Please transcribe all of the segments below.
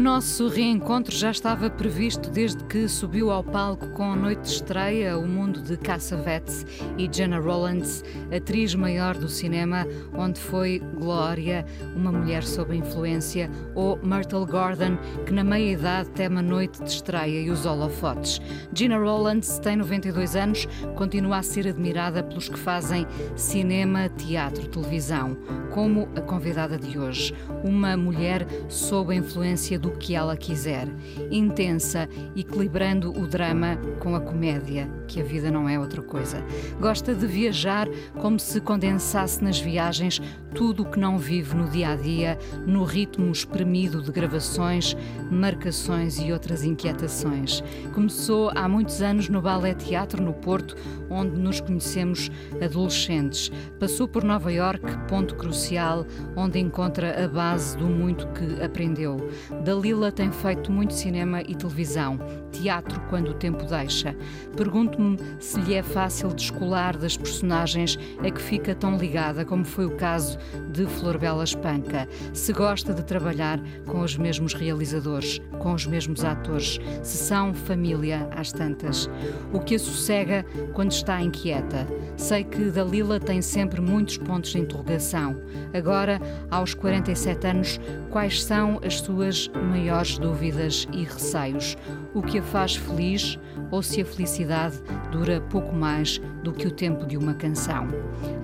O nosso reencontro já estava previsto desde que subiu ao palco com a noite de estreia O Mundo de Cassavetes e Jenna Rollins, atriz maior do cinema, onde foi Glória, uma mulher sob influência, ou Myrtle Gordon, que na meia-idade teme a noite de estreia e os holofotes. Gina Rollins tem 92 anos, continua a ser admirada pelos que fazem cinema, teatro, televisão, como a convidada de hoje, uma mulher sob a influência do que ela quiser, intensa, equilibrando o drama com a comédia, que a vida não é outra coisa. Gosta de viajar como se condensasse nas viagens tudo o que não vive no dia a dia, no ritmo espremido de gravações, marcações e outras inquietações. Começou há muitos anos no Ballet Teatro no Porto, onde nos conhecemos adolescentes. Passou por Nova York, ponto crucial, onde encontra a base do muito que aprendeu. Dalila tem feito muito cinema e televisão, teatro quando o tempo deixa. Pergunto-me se lhe é fácil descolar das personagens a que fica tão ligada, como foi o caso de Flor Bela Espanca. Se gosta de trabalhar com os mesmos realizadores, com os mesmos atores, se são família às tantas. O que a sossega quando está inquieta. Sei que Dalila tem sempre muitos pontos de interrogação. Agora, aos 47 anos, quais são as suas maiores dúvidas e receios? O que a faz feliz ou se a felicidade dura pouco mais do que o tempo de uma canção?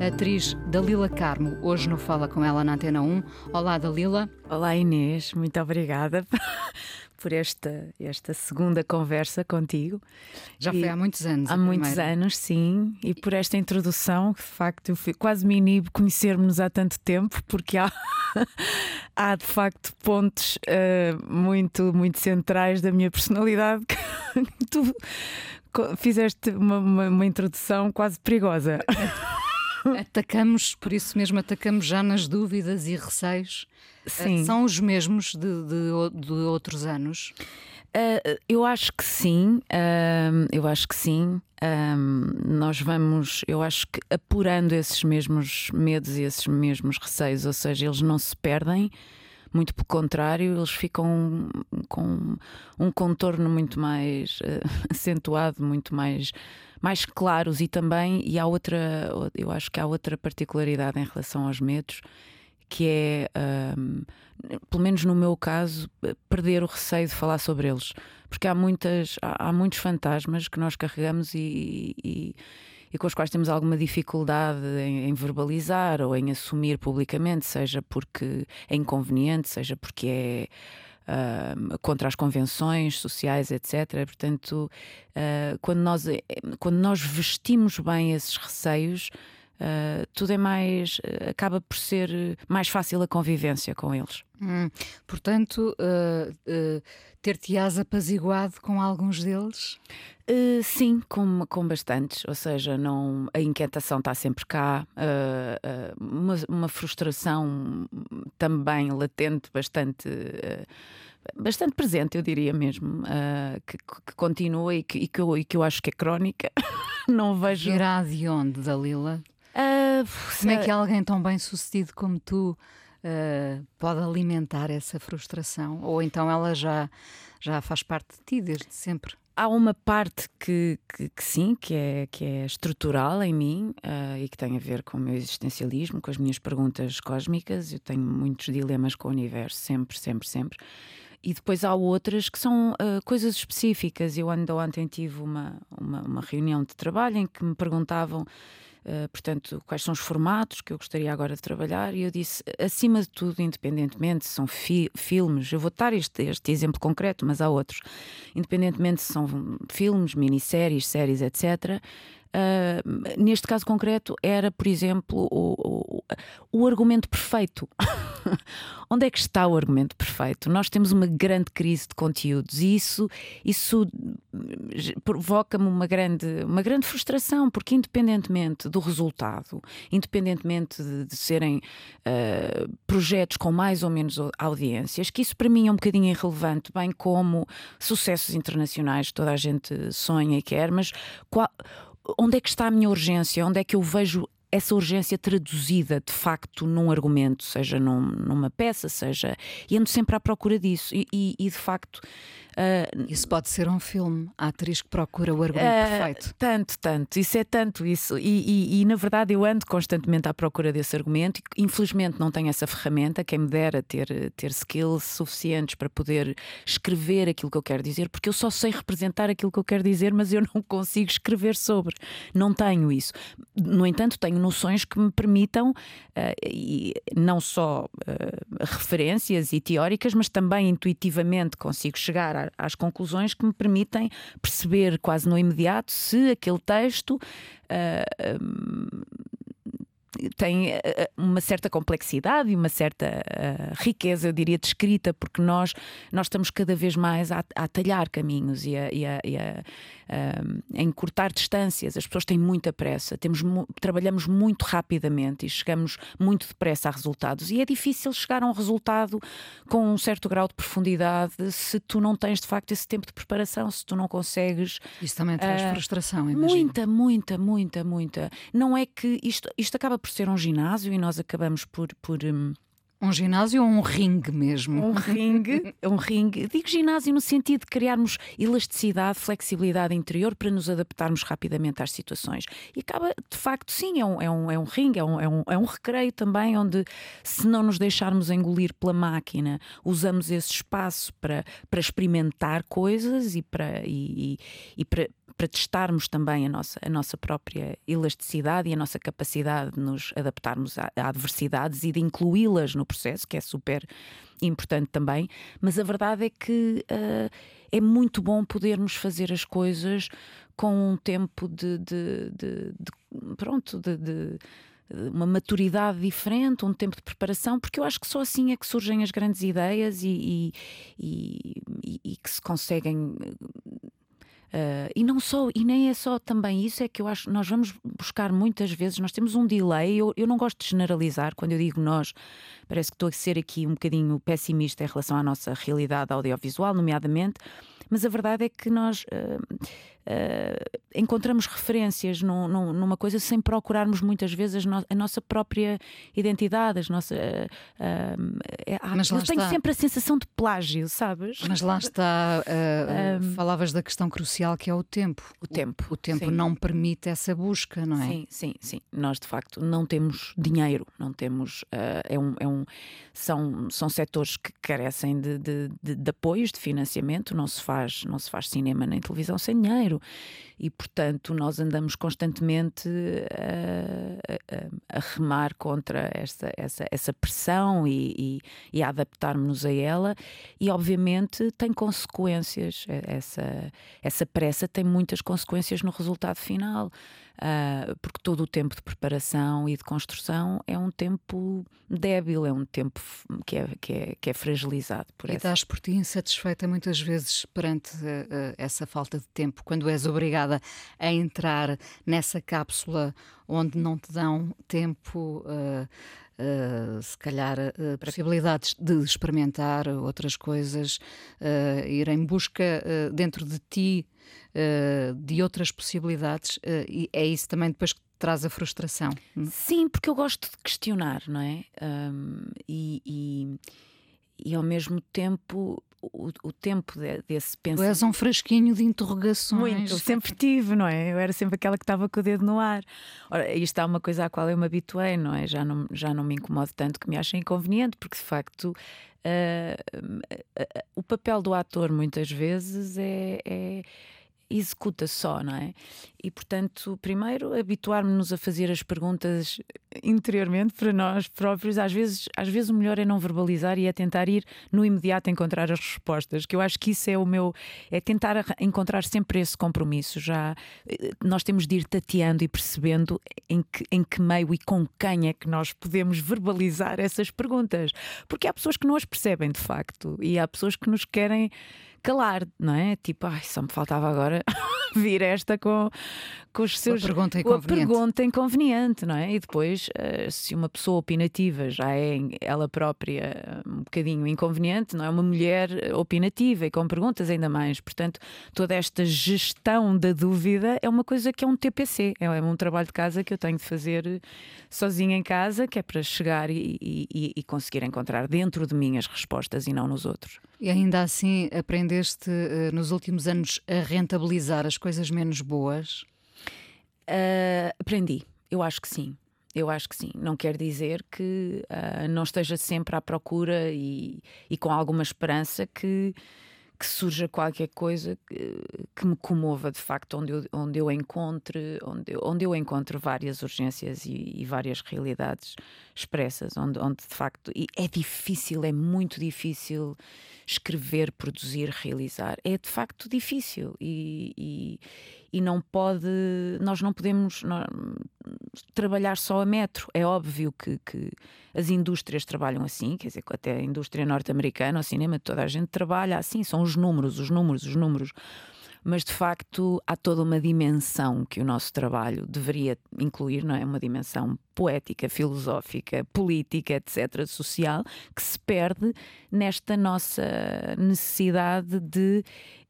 A atriz Dalila Carmo, hoje no Fala com ela na Antena 1. Olá, Dalila. Olá, Inês, muito obrigada. por esta, esta segunda conversa contigo. Já e foi há muitos anos. Há muitos primeira. anos, sim. E por esta introdução, que de facto eu fui, quase me inibo conhecermos há tanto tempo, porque há, há de facto pontos uh, muito, muito centrais da minha personalidade que tu fizeste uma, uma, uma introdução quase perigosa. Atacamos, por isso mesmo, atacamos já nas dúvidas e receios. Sim. Uh, são os mesmos de, de, de outros anos? Uh, eu acho que sim, uh, eu acho que sim. nós vamos, eu acho que apurando esses mesmos medos e esses mesmos receios, ou seja, eles não se perdem, muito pelo contrário, eles ficam com um contorno muito mais acentuado, muito mais mais claros e também e há outra eu acho que há outra particularidade em relação aos medos que é um, pelo menos no meu caso perder o receio de falar sobre eles. Porque há muitas há, há muitos fantasmas que nós carregamos e, e, e, com os quais temos alguma dificuldade em, em verbalizar ou em assumir publicamente seja porque é inconveniente seja porque é uh, contra as convenções sociais, etc. Portanto, uh, quando, nós, eh, quando nós vestimos bem esses receios, Uh, tudo é mais. Uh, acaba por ser mais fácil a convivência com eles. Hum, portanto, uh, ter-te-ás apaziguado com alguns deles? sim, com, com bastantes. Ou seja, não, a inquietação está sempre cá, uma, uma, frustração também latente, bastante bastante presente, eu diria mesmo, uh, que, que, continua e que, e, que eu, e que eu acho que é crónica. Não vejo. Irá de onde, Dalila? Uh, como é que alguém tão bem sucedido como tu uh, pode alimentar essa frustração? Ou então ela já, já faz parte de ti desde sempre? Há uma parte que, que, que sim, que é, que é estrutural em mim uh, e que tem a ver com o meu existencialismo, com as minhas perguntas cósmicas. Eu tenho muitos dilemas com o universo, sempre, sempre, sempre. E depois há outras que são uh, coisas específicas. Eu ainda ontem tive uma, uma, uma, reunião de trabalho em que me perguntavam, uh, portanto, quais são os formatos que eu gostaria agora de trabalhar. E eu disse, acima de tudo, independentemente se são fi filmes, eu vou dar este, este exemplo concreto, mas há outros, independentemente se são filmes, minisséries, séries, etc., Uh, neste caso concreto, era, por exemplo, o, o, o argumento perfeito. Onde é que está o argumento perfeito? Nós temos uma grande crise de conteúdos e isso, isso provoca-me uma grande, uma grande frustração, porque independentemente do resultado, independentemente de, de serem uh, projetos com mais ou menos audiências, que isso para mim é um bocadinho irrelevante, bem como sucessos internacionais, toda a gente sonha e quer, mas qual, onde é que está a minha urgência? Onde é que eu vejo essa urgência traduzida de facto num argumento, seja num, numa peça, seja. E ando sempre à procura disso. E, e, e de facto Uh, isso pode ser um filme, a atriz que procura o argumento uh, perfeito. Tanto, tanto, isso é tanto isso. E, e, na verdade eu ando constantemente à procura desse argumento. E, infelizmente não tenho essa ferramenta. Quem me dera ter, ter skills suficientes para poder escrever aquilo que eu quero dizer, porque eu só sei representar aquilo que eu quero dizer, mas eu não consigo escrever sobre. Não tenho isso. No entanto, tenho noções que me permitam, uh, e não só referências e teóricas, mas também intuitivamente consigo chegar às conclusões que me permitem perceber quase no imediato se aquele texto um, tem eh, eh, uma certa complexidade e uma certa uh, riqueza, eu diria, de escrita, porque nós, nós estamos cada vez mais a, a talhar caminhos e a, e a, e a, uh, a, encurtar distâncias. As pessoas têm muita pressa, temos, trabalhamos muito rapidamente e chegamos muito depressa a resultados. E é difícil chegar a um resultado com um certo grau de profundidade se tu não tens de facto esse tempo de preparação, se tu não consegues. Isso também traz uh, frustração, imagino. Muita, muita, muita, muita. Não é que isto, isto acaba por ser um ginásio e nós acabamos por. por um, um ginásio ou um ringue mesmo? Um ringue, um ringue. Digo ginásio no sentido de criarmos elasticidade, flexibilidade interior para nos adaptarmos rapidamente às situações. E acaba, de facto, sim, é um, é um, é um ringue, é um, é, um, é um recreio também, onde se não nos deixarmos engolir pela máquina, usamos esse espaço para, para experimentar coisas e para, e, e, e para para testarmos também a nossa, a nossa própria elasticidade e a nossa capacidade de nos adaptarmos a, a adversidades e de incluí-las no processo, que é super importante também. Mas a verdade é que uh, é muito bom podermos fazer as coisas com um tempo de, de, de, de pronto, de uma maturidade diferente, um tempo de preparação, porque eu acho que só assim é que surgem as grandes ideias e, e, e, e que se conseguem Uh, e não só, e nem é só também isso, é que eu acho nós vamos buscar muitas vezes, nós temos um delay, eu, eu não gosto de generalizar, quando eu digo nós, parece que estou a ser aqui um bocadinho pessimista em relação à nossa realidade audiovisual, nomeadamente, mas a verdade é que nós uh, uh, encontramos referências num, num, numa coisa sem procurarmos muitas vezes a, no, a nossa própria identidade, as nossas. Uh, é, mas eu tenho está. sempre a sensação de plágio, sabes? Mas lá está, um, falavas da questão crucial que é o tempo. O tempo. O, o tempo sim. não permite essa busca, não é? Sim, sim, sim. Nós de facto não temos dinheiro, não temos. é um, é um, são, são setores que carecem de, de, de, de apoios, de financiamento, não se faz, não se faz cinema nem televisão sem dinheiro e, portanto, nós andamos constantemente a, a, a remar contra essa, essa, essa pressão e, e, e a adaptarmos-nos a ela, e obviamente tem consequências. Essa, essa pressa tem muitas consequências no resultado final uh, porque todo o tempo de preparação e de construção é um tempo débil, é um tempo que é, que é, que é fragilizado. Por e essa. estás por ti insatisfeita muitas vezes perante uh, essa falta de tempo, quando és obrigada a entrar nessa cápsula onde não te dão tempo. Uh, Uh, se calhar uh, possibilidades de experimentar outras coisas, uh, ir em busca dentro de ti de outras possibilidades, e é isso também depois que traz a frustração. Hum? Sim, porque eu gosto de questionar, não é? Um, e, e, e ao mesmo tempo o, o tempo de, desse pensamento. Tu és um frasquinho de interrogações. Muito, sempre tive, não é? Eu era sempre aquela que estava com o dedo no ar. Ora, isto é uma coisa à qual eu me habituei, não é? Já não, já não me incomodo tanto que me achem inconveniente, porque de facto uh, uh, uh, o papel do ator muitas vezes é, é executa só, não é? E portanto, primeiro, habituar-nos a fazer as perguntas interiormente para nós próprios. Às vezes, às vezes o melhor é não verbalizar e é tentar ir no imediato encontrar as respostas, que eu acho que isso é o meu, é tentar encontrar sempre esse compromisso. Já eh, nós temos de ir tateando e percebendo em que, em que meio e com quem é que nós podemos verbalizar essas perguntas, porque há pessoas que não as percebem de facto e há pessoas que nos querem calar, não é? Tipo, ai, só me faltava agora vir esta com, com os seus. Uma pergunta inconveniente. pergunta inconveniente, não é? E depois, eh, se uma pessoa opinativa já é ela própria um bocadinho inconveniente, não é? Uma mulher opinativa e com perguntas ainda mais. Portanto, toda esta gestão da dúvida é uma coisa que é um TPC, é um trabalho de casa que eu tenho de fazer sozinha em casa, que é para chegar e, e, e conseguir encontrar dentro de mim as respostas e não nos outros. E ainda assim aprendeste uh, nos últimos anos a rentabilizar as coisas menos boas? Uh, aprendi, eu acho que sim. Eu acho que sim. Não quer dizer que uh, não esteja sempre à procura e, e com alguma esperança que que surja qualquer coisa que, que, me comova de facto, onde eu, onde eu encontre, onde eu, onde eu encontro várias urgências e, e várias realidades expressas, onde, onde de facto é difícil, é muito difícil escrever, produzir, realizar. É de facto difícil e, e, e não pode, nós não podemos trabalhar só a metro. É óbvio que, que, as indústrias trabalham assim, quer dizer, até a indústria norte-americana, o cinema, toda a gente trabalha assim, são os números, os números, os números mas de facto há toda uma dimensão que o nosso trabalho deveria incluir, não é? Uma dimensão poética, filosófica, política, etc., social, que se perde nesta nossa necessidade de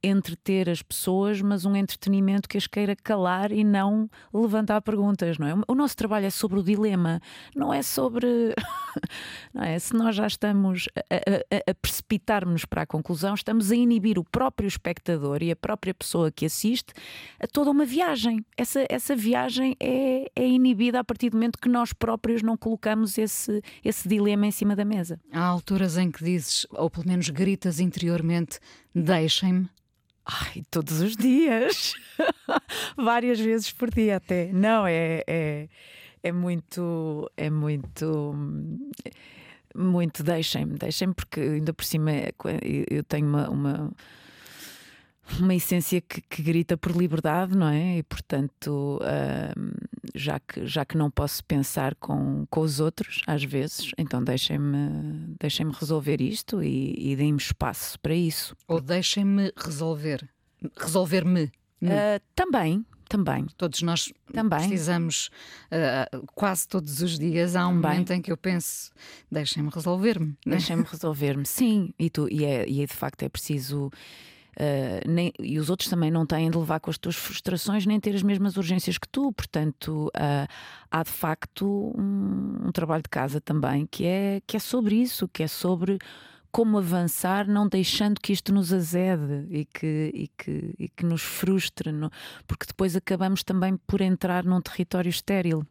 entreter as pessoas, mas um entretenimento que as queira calar e não levantar perguntas, não é? O nosso trabalho é sobre o dilema, não é sobre. não é? Se nós já estamos a, a, a precipitar-nos para a conclusão, estamos a inibir o próprio espectador e a própria pessoa que assiste a toda uma viagem. Essa, essa viagem é, é inibida a partir do momento que nós próprios não colocamos esse, esse dilema em cima da mesa. Há alturas em que dizes, ou pelo menos gritas interiormente, deixem-me. Ai, todos os dias, várias vezes por dia até. Não, é, é, é muito, é muito, muito deixem-me, deixem-me, porque ainda por cima eu tenho uma, uma uma essência que, que, grita por liberdade, não é? E portanto, uh, já, que, já que não posso pensar com, com os outros, às vezes, então deixem-me deixem resolver isto e, e deem-me espaço para isso. Ou deixem-me resolver. Resolver-me. Uh, também, também. Todos nós Também. precisamos, uh, quase todos os dias, há um Também. momento em que eu penso: deixem-me resolver-me. Deixem-me resolver-me, sim. E, tu, e, é, e é, de facto é preciso Uh, nem, e os outros também não têm de levar com as tuas frustrações nem ter as mesmas urgências que tu. Portanto, uh, há de facto um, um, trabalho de casa também que é, que é sobre isso, que é sobre como avançar, não deixando que isto nos azede e que, e que, e que nos frustre, porque depois acabamos também por entrar num território estéril.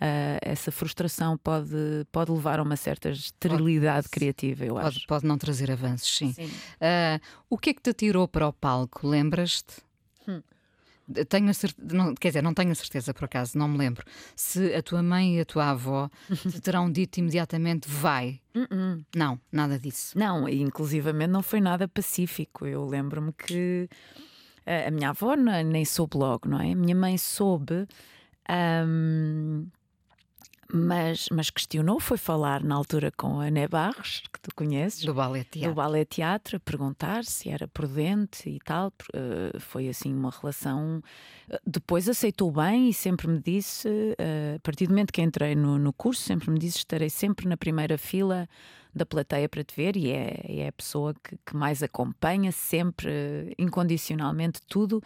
Uh, essa frustração pode, pode levar a uma certa esterilidade pode, criativa, eu pode, acho. Pode não trazer avanços, sim. sim. Uh, o que é que te tirou para o palco? Lembras-te? Hum. Tenho certeza, não, quer dizer, não tenho a certeza por acaso, não me lembro. Se a tua mãe e a tua avó te terão dito imediatamente vai. Uh -uh. Não, nada disso. Não, e inclusivamente não foi nada pacífico. Eu lembro-me que a, a minha avó nem soube logo, não é? A minha mãe soube. Um, mas, mas questionou, foi falar na altura com a Né Barros, que tu conheces, do Ballet Teatro, do Ballet Teatro a perguntar se era prudente e tal. Uh, foi assim uma relação. Depois aceitou bem e sempre me disse, uh, a partir do momento que entrei no, no curso, sempre me disse: estarei sempre na primeira fila da plateia para te ver e é, é a pessoa que, que, mais acompanha sempre incondicionalmente tudo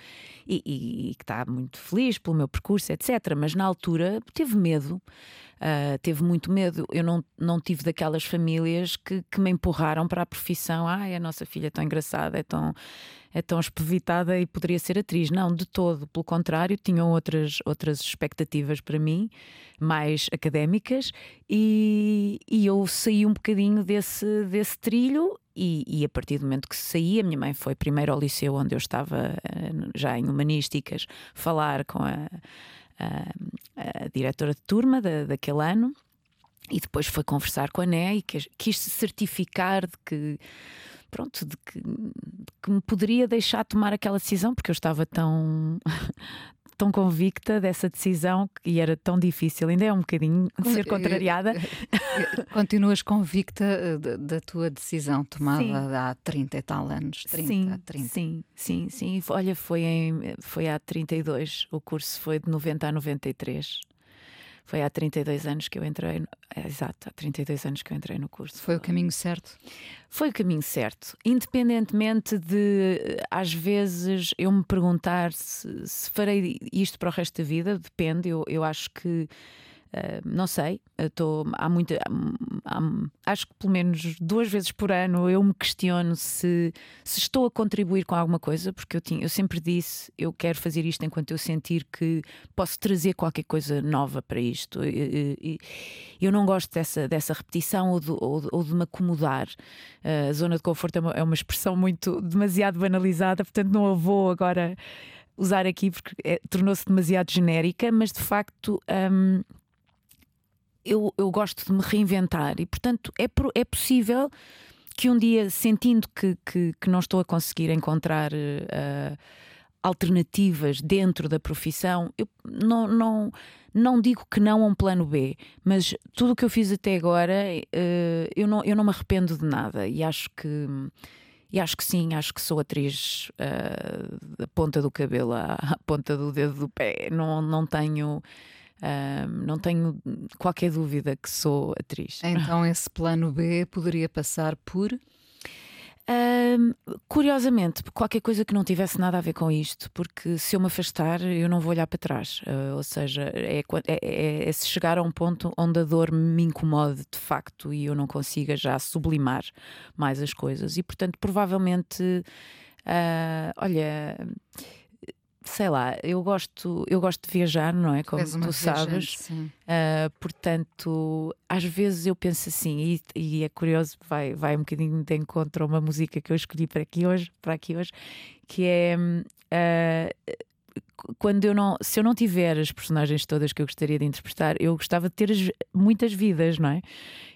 e, e, e, que está muito feliz pelo meu percurso, etc. Mas na altura teve medo, uh, teve muito medo. Eu não, não tive daquelas famílias que, que me empurraram para a profissão. Ah, a nossa filha é tão engraçada, é tão é tão espevitada e poderia ser atriz. Não, de todo. Pelo contrário, tinham outras, outras expectativas para mim, mais académicas, e, e eu saí um bocadinho desse, desse trilho. E, e, a partir do momento que saí, a minha mãe foi primeiro ao liceu onde eu estava eh, já em humanísticas falar com a, a, a diretora de turma da, daquele ano. E depois foi conversar com a Né e quis, quis se certificar de que pronto, de que, de que, me poderia deixar tomar aquela decisão, porque eu estava tão, tão convicta dessa decisão e era tão difícil, ainda é um bocadinho ser contrariada. Continuas convicta eh, da tua decisão tomada sim. há 30 e tal anos? 30, sim, 30. sim, sim, sim. Olha, foi, em, foi há 32, o curso foi de 90 a 93. Foi há 32 anos que eu entrei, no, é, exato, há 32 anos que eu entrei no curso. Foi o caminho certo? Foi o caminho certo. Independentemente de, às vezes, eu me perguntar se, se farei isto para o resto da vida, depende. Eu, eu acho que Uh, não sei, estou há muita. Há, acho que pelo menos duas vezes por ano eu me questiono se, se estou a contribuir com alguma coisa, porque eu, tinha, eu sempre disse eu quero fazer isto enquanto eu sentir que posso trazer qualquer coisa nova para isto. E, eu não gosto dessa, dessa repetição ou de, ou, ou de me acomodar. Uh, a zona de conforto é uma, é uma expressão muito demasiado banalizada, portanto não a vou agora usar aqui porque é, tornou-se demasiado genérica, mas de facto. Um, eu, eu gosto de me reinventar e, portanto, é, é possível que um dia, sentindo que, que, que não estou a conseguir encontrar uh, alternativas dentro da profissão, eu não, não, não digo que não a um plano B, mas tudo o que eu fiz até agora, uh, eu, não, eu não me arrependo de nada e acho que. E acho que sim, acho que sou atriz uh, da ponta do cabelo à, à ponta do dedo do pé. Não, não tenho não tenho qualquer dúvida que sou atriz. Então, esse plano B poderia passar por. curiosamente, qualquer coisa que não tivesse nada a ver com isto, porque se eu me afastar, eu não vou olhar para trás. Uh, ou seja, é, é, é, é, se chegar a um ponto onde a dor me incomode de facto e eu não consiga já sublimar mais as coisas. E portanto, provavelmente, uh, olha sei lá, eu gosto, eu gosto de viajar, não é? Como tu sabes. Uh, portanto, às vezes eu penso assim, e, e, é curioso, vai, vai um bocadinho de encontro a uma música que eu escolhi para aqui hoje, para aqui hoje, que é uh, quando eu não, se eu não tiver as personagens todas que eu gostaria de interpretar, eu gostava de ter as, muitas vidas, não é?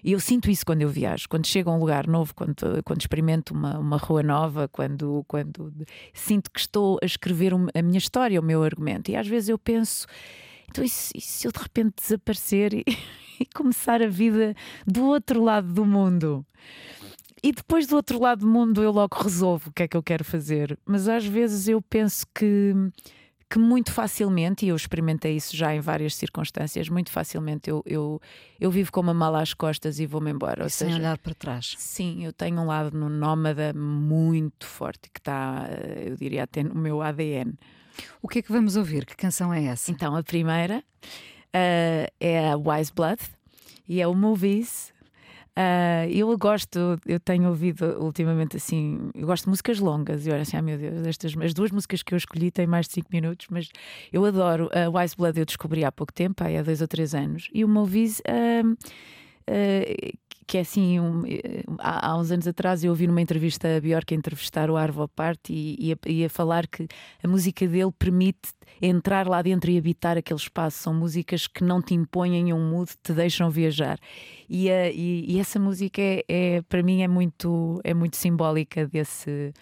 E eu sinto isso quando eu viajo, quando chego a um lugar novo, quando, quando experimento uma, uma rua nova, quando, quando sinto que estou a escrever a minha história, o meu argumento. E às vezes eu penso, então e se, e se eu de repente desaparecer e, e começar a vida do outro lado do mundo? E depois do outro lado do mundo eu logo resolvo o que é que eu quero fazer. Mas às vezes eu penso que que muito facilmente, e eu experimentei isso já em várias circunstâncias, muito facilmente eu, eu, eu vivo com uma mala às costas e vou-me embora. E sem seja, olhar para trás. Sim, eu tenho um lado no nómada muito forte, que está, eu diria, até no meu ADN. O que é que vamos ouvir? Que canção é essa? Então, a primeira uh, é a Wise Blood e é o Movies Uh, eu gosto, eu tenho ouvido ultimamente assim, eu gosto de músicas longas e olha assim, ah meu Deus, estas, as duas músicas que eu escolhi têm mais de 5 minutos, mas eu adoro. A uh, Wise Blood eu descobri há pouco tempo, há dois ou três anos, e o Movies. Uh, que é assim, um, há, há, uns anos atrás eu ouvi numa entrevista a Björk a entrevistar o Arvo Part e, e, a, e, a, falar que a música dele permite entrar lá dentro e habitar aquele espaço. São músicas que não te impõem um mood, te deixam viajar. E, a, e essa música é, é, para mim é muito, é muito simbólica desse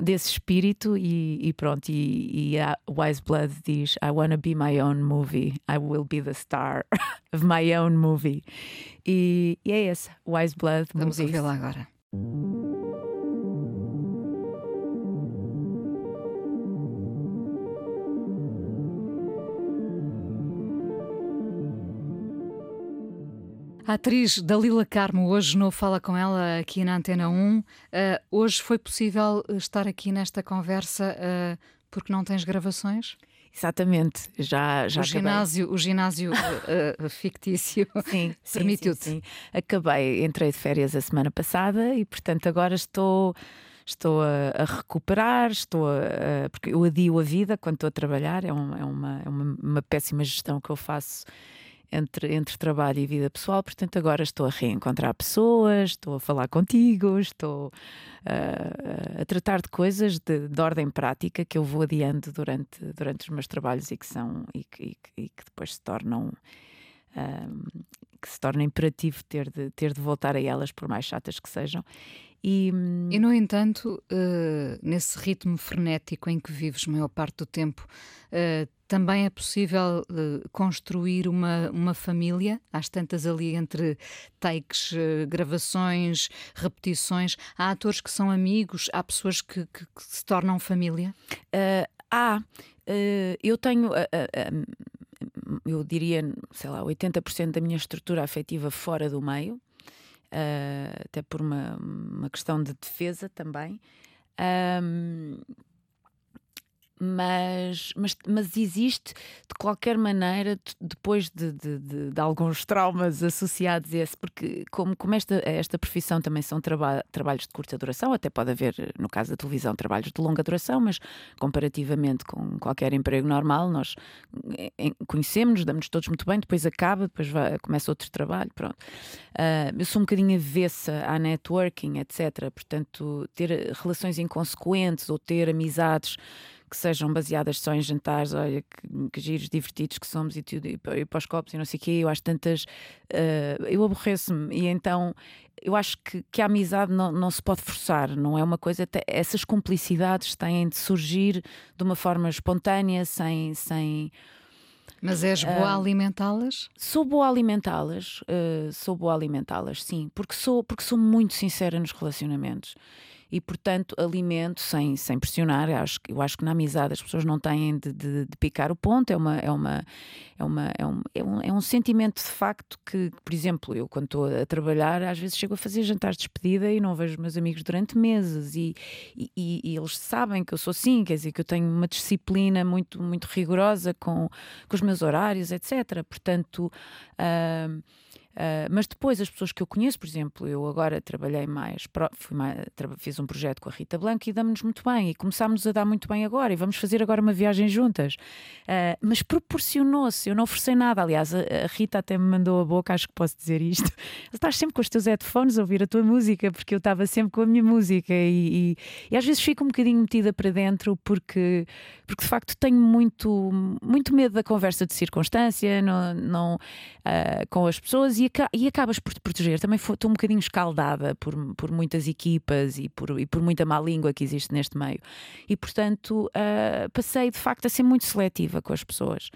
desse espírito e, e pronto, e, e, a Wise Blood diz I wanna be my own movie, I will be the star of my own movie. E, e é esse, Wise Blood Vamos ouvi-la agora. A atriz Dalila Carmo, hoje não fala com ela aqui na Antena 1. Uh, hoje foi possível estar aqui nesta conversa uh, porque não tens gravações? Exatamente, já, já o ginásio, o ginásio uh, fictício permitiu-te. Sim, sim, Acabei, entrei de férias a semana passada e, portanto, agora estou estou a, a, recuperar, estou a, porque eu adio a vida quando estou a trabalhar, é, um, é, uma, é uma, uma, péssima gestão que eu faço entre, entre trabalho e vida pessoal, portanto agora estou a reencontrar pessoas, estou a falar contigo, estou uh, a tratar de coisas de, de, ordem prática que eu vou adiando durante, durante os meus trabalhos e que são e que, e que, e que depois se tornam uh, que se torna imperativo ter de, ter de voltar a elas, por mais chatas que sejam. E, e no entanto, uh, nesse ritmo frenético em que vives maior parte do tempo, uh, também é possível uh, construir uma, uma família, às tantas ali entre takes, gravações, repetições. Há atores que são amigos, há pessoas que, que, que se tornam família? há. eu tenho eu diria, sei lá, 80% da minha estrutura afetiva fora do meio, uh, até por uma, uma questão de defesa também. Um, mas, mas, mas existe de qualquer maneira, depois de, de, de, de, alguns traumas associados a esse, porque como, como esta, esta profissão também são traba trabalhos de curta duração, até pode haver, no caso da televisão, trabalhos de longa duração, mas comparativamente com qualquer emprego normal, nós conhecemos-nos, damos-nos todos muito bem, depois acaba, depois vai, começa outro trabalho, pronto. Uh, eu sou um bocadinho avessa à networking, etc. Portanto, ter relações inconsequentes ou ter amizades que sejam baseadas só em jantares, olha, que, que giros divertidos que somos e tudo, e, e para os copos e não sei o quê, eu acho tantas. Uh, eu aborreço-me e então eu acho que, que a amizade não, não se pode forçar, não é uma coisa. Essas cumplicidades têm de surgir de uma forma espontânea, sem. sem mas és boa a alimentá-las? Sou boa a alimentá-las, uh, sou boa a alimentá-las, sim, porque sou, porque sou muito sincera nos relacionamentos e, portanto, alimento sem, sem pressionar. Eu acho, eu acho que na amizade as pessoas não têm de, de, de picar o ponto, é, uma, é, uma, é, uma, é, um, é, um, é um sentimento de facto que, por exemplo, eu quando estou a trabalhar, às vezes chego a fazer jantares de despedida e não vejo meus amigos durante meses e, e, e, eles sabem que eu sou assim, quer dizer, que eu tenho uma disciplina muito, muito rigorosa com, com os meus horários, etc. Portanto. Uh, Uh, mas depois as pessoas que eu conheço, por exemplo, eu agora trabalhei mais, mais fiz um projeto com a Rita Blanco e damos-nos muito bem e começámos a dar muito bem agora e vamos fazer agora uma viagem juntas. Uh, mas proporcionou-se, eu não ofereci nada. Aliás, a, a, Rita até me mandou a boca, acho que posso dizer isto. Estás sempre com os teus headphones a ouvir a tua música, porque eu estava sempre com a minha música e, e, e, às vezes fico um bocadinho metida para dentro porque, porque de facto tenho muito, muito medo da conversa de circunstância não, não, uh, com as pessoas e, e acabas por te proteger. Também estou um bocadinho escaldada por, por muitas equipas e por, e por muita má língua que existe neste meio. E, portanto, uh, passei de facto a ser muito seletiva com as pessoas.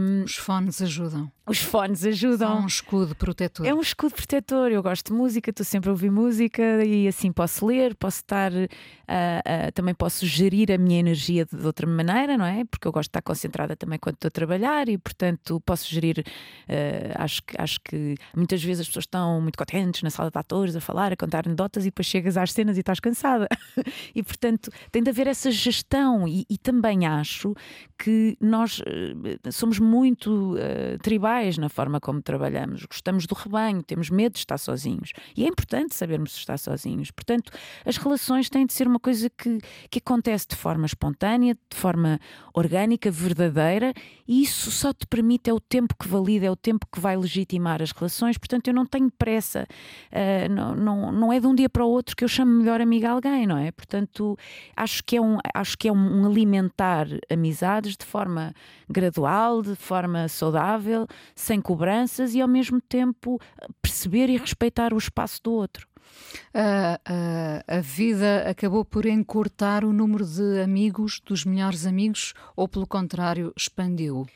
Um, Os fones ajudam. Os fones ajudam. São um escudo protetor. É um escudo protetor. Eu gosto de música, estou sempre a ouvir música e assim posso ler, posso estar. Uh, uh, também posso gerir a minha energia de, de, outra maneira, não é? Porque eu gosto de estar concentrada também quando estou a trabalhar e, portanto, posso gerir. Uh, acho, que, acho que muitas vezes as pessoas estão muito contentes na sala de atores a falar, a contar anedotas e depois chegas às cenas e estás cansada. e, portanto, tem de haver essa gestão. E, e também acho que nós somos muito uh, na forma como trabalhamos, gostamos do rebanho, temos medo de estar sozinhos. E é importante sabermos estar sozinhos. Portanto, as relações têm de ser uma coisa que, que acontece de forma espontânea, de forma orgânica, verdadeira, e isso só te permite, é o tempo que valida, é o tempo que vai legitimar as relações. Portanto, eu não tenho pressa, uh, não, não, não é de um dia para o outro que eu chamo melhor amiga alguém, não é? Portanto, acho que é um, acho que é um alimentar amizades de forma gradual de forma saudável, sem cobranças e ao mesmo tempo perceber e respeitar o espaço do outro. Uh, a vida acabou por encurtar o número de amigos, dos melhores amigos, ou pelo contrário, expandiu?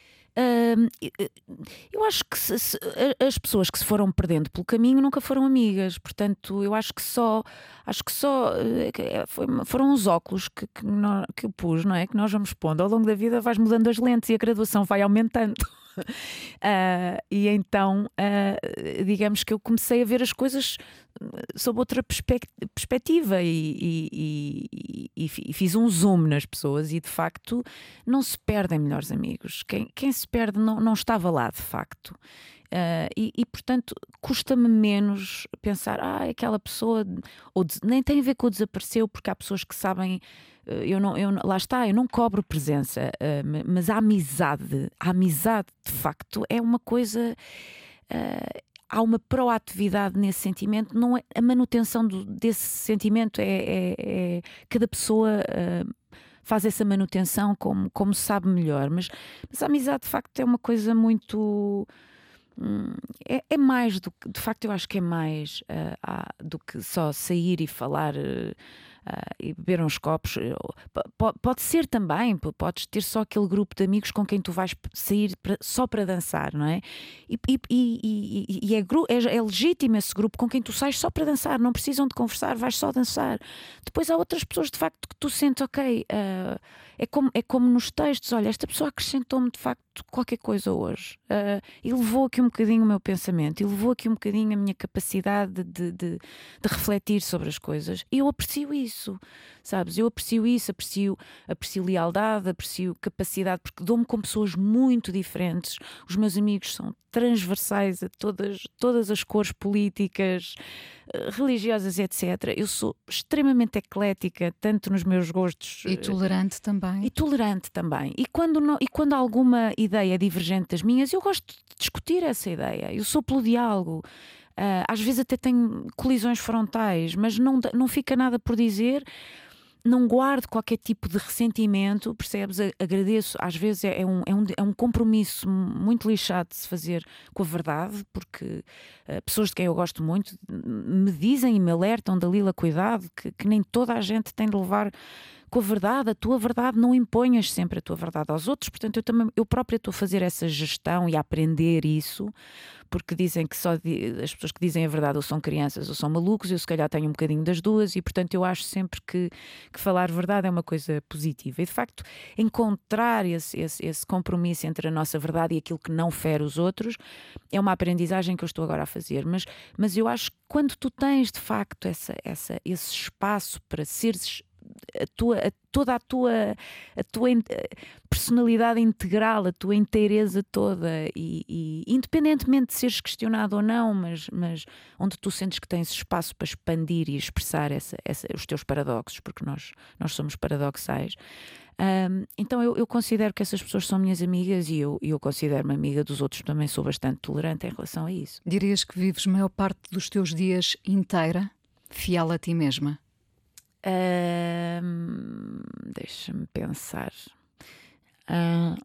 eu acho que se, se, as pessoas que se foram perdendo pelo caminho nunca foram amigas, portanto, eu acho que só acho que só eh, é, foi, foram os óculos que, que, nós, que eu pus, não é? Que nós vamos pondo. Ao longo da vida vais mudando as lentes e a graduação vai aumentando. Uh, e então, uh, digamos que eu comecei a ver as coisas sob outra perspectiva e, e, e, e, fiz um zoom nas pessoas e de facto não se perdem melhores amigos. Quem, quem se perde não, não estava lá de facto. Uh, e, e, portanto custa-me menos pensar, ah, aquela pessoa, ou nem tem a ver com o desapareceu, porque há pessoas que sabem eu não, eu, lá está, eu não cobro presença, mas a amizade, a amizade de facto é uma coisa. há uma proatividade nesse sentimento, não é, a manutenção do, desse sentimento é, é, é cada pessoa faz essa manutenção como, como sabe melhor, mas, mas a amizade de facto é uma coisa muito hum, é, é, mais do que, de facto, eu acho que é mais uh, do que só sair e falar uh, uh, e beber uns copos. P pode ser também, podes ter só aquele grupo de amigos com quem tu vais sair pra, só para dançar, não é? E, e, e, e é, é, é, legítimo esse grupo com quem tu sais só para dançar, não precisam de conversar, vais só dançar. Depois há outras pessoas de facto que tu sentes, ok, uh, é, como, é como nos textos, olha, esta pessoa acrescentou-me de facto qualquer coisa hoje uh, e levou aqui um bocadinho o meu pensamento, e levou aqui um bocadinho a minha capacidade de, de, de refletir sobre as coisas. E eu aprecio isso, sabes? Eu aprecio isso, aprecio, aprecio lealdade, aprecio capacidade, porque dou-me com pessoas muito diferentes. Os meus amigos são transversais a todas, todas as cores políticas, eh, religiosas, etc. Eu sou extremamente eclética, tanto nos meus gostos. E tolerante também. E tolerante também. E quando, não, e quando alguma ideia divergente das minhas, eu gosto de discutir essa ideia. Eu sou pelo diálogo. Uh, às vezes até tenho colisões frontais, mas não, não fica nada por dizer não guardo qualquer tipo de ressentimento, percebes? Agradeço, às vezes é, é um, é, um, é um compromisso muito lixado de se fazer com a verdade, porque uh, pessoas de quem eu gosto muito me dizem e me alertam, Dalila, cuidado, que, que nem toda a gente tem de levar com a verdade, a tua verdade, não imponhas sempre a tua verdade aos outros, portanto eu também, eu própria estou a fazer essa gestão e a aprender isso, porque dizem que só as pessoas que dizem a verdade ou são crianças ou são malucos, eu se calhar tenho um bocadinho das duas e portanto eu acho sempre que, que falar verdade é uma coisa positiva. E de facto encontrar esse, esse, esse compromisso entre a nossa verdade e aquilo que não fere os outros é uma aprendizagem que eu estou agora a fazer, mas, mas eu acho que quando tu tens de facto essa, essa, esse espaço para seres a tua, a, toda a tua, a tua personalidade integral, a tua inteireza toda e, e, independentemente de seres questionado ou não, mas, mas onde tu sentes que tens espaço para expandir e expressar essa, essa, os teus paradoxos, porque nós, nós somos paradoxais. Um, então eu, eu, considero que essas pessoas são minhas amigas e eu, eu considero-me amiga dos outros, também sou bastante tolerante em relação a isso. Dirias que vives maior parte dos teus dias inteira fiel a ti mesma? Uh, Deixa-me pensar. Uh,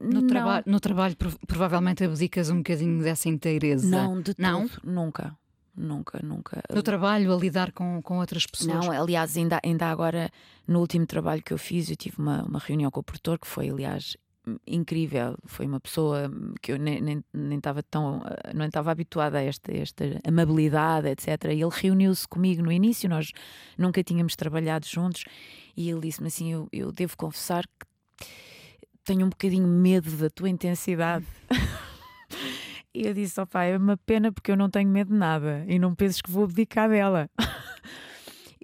no, traba no trabalho, provavelmente abdicas um bocadinho dessa inteireza. Não, de não? Tudo, nunca. Nunca, nunca. No trabalho, a lidar com, com outras pessoas? Não, aliás, ainda, ainda agora, no último trabalho que eu fiz, eu tive uma, uma reunião com o produtor que foi, aliás, incrível. Foi uma pessoa que eu nem, nem, nem estava tão, não estava habituada a esta, esta amabilidade, etc. E ele reuniu-se comigo no início, nós nunca tínhamos trabalhado juntos, e ele disse-me assim: eu, eu devo confessar que tenho um bocadinho medo da tua intensidade. e eu disse: ó oh, pai, é uma pena porque eu não tenho medo de nada e não penses que vou abdicar dela.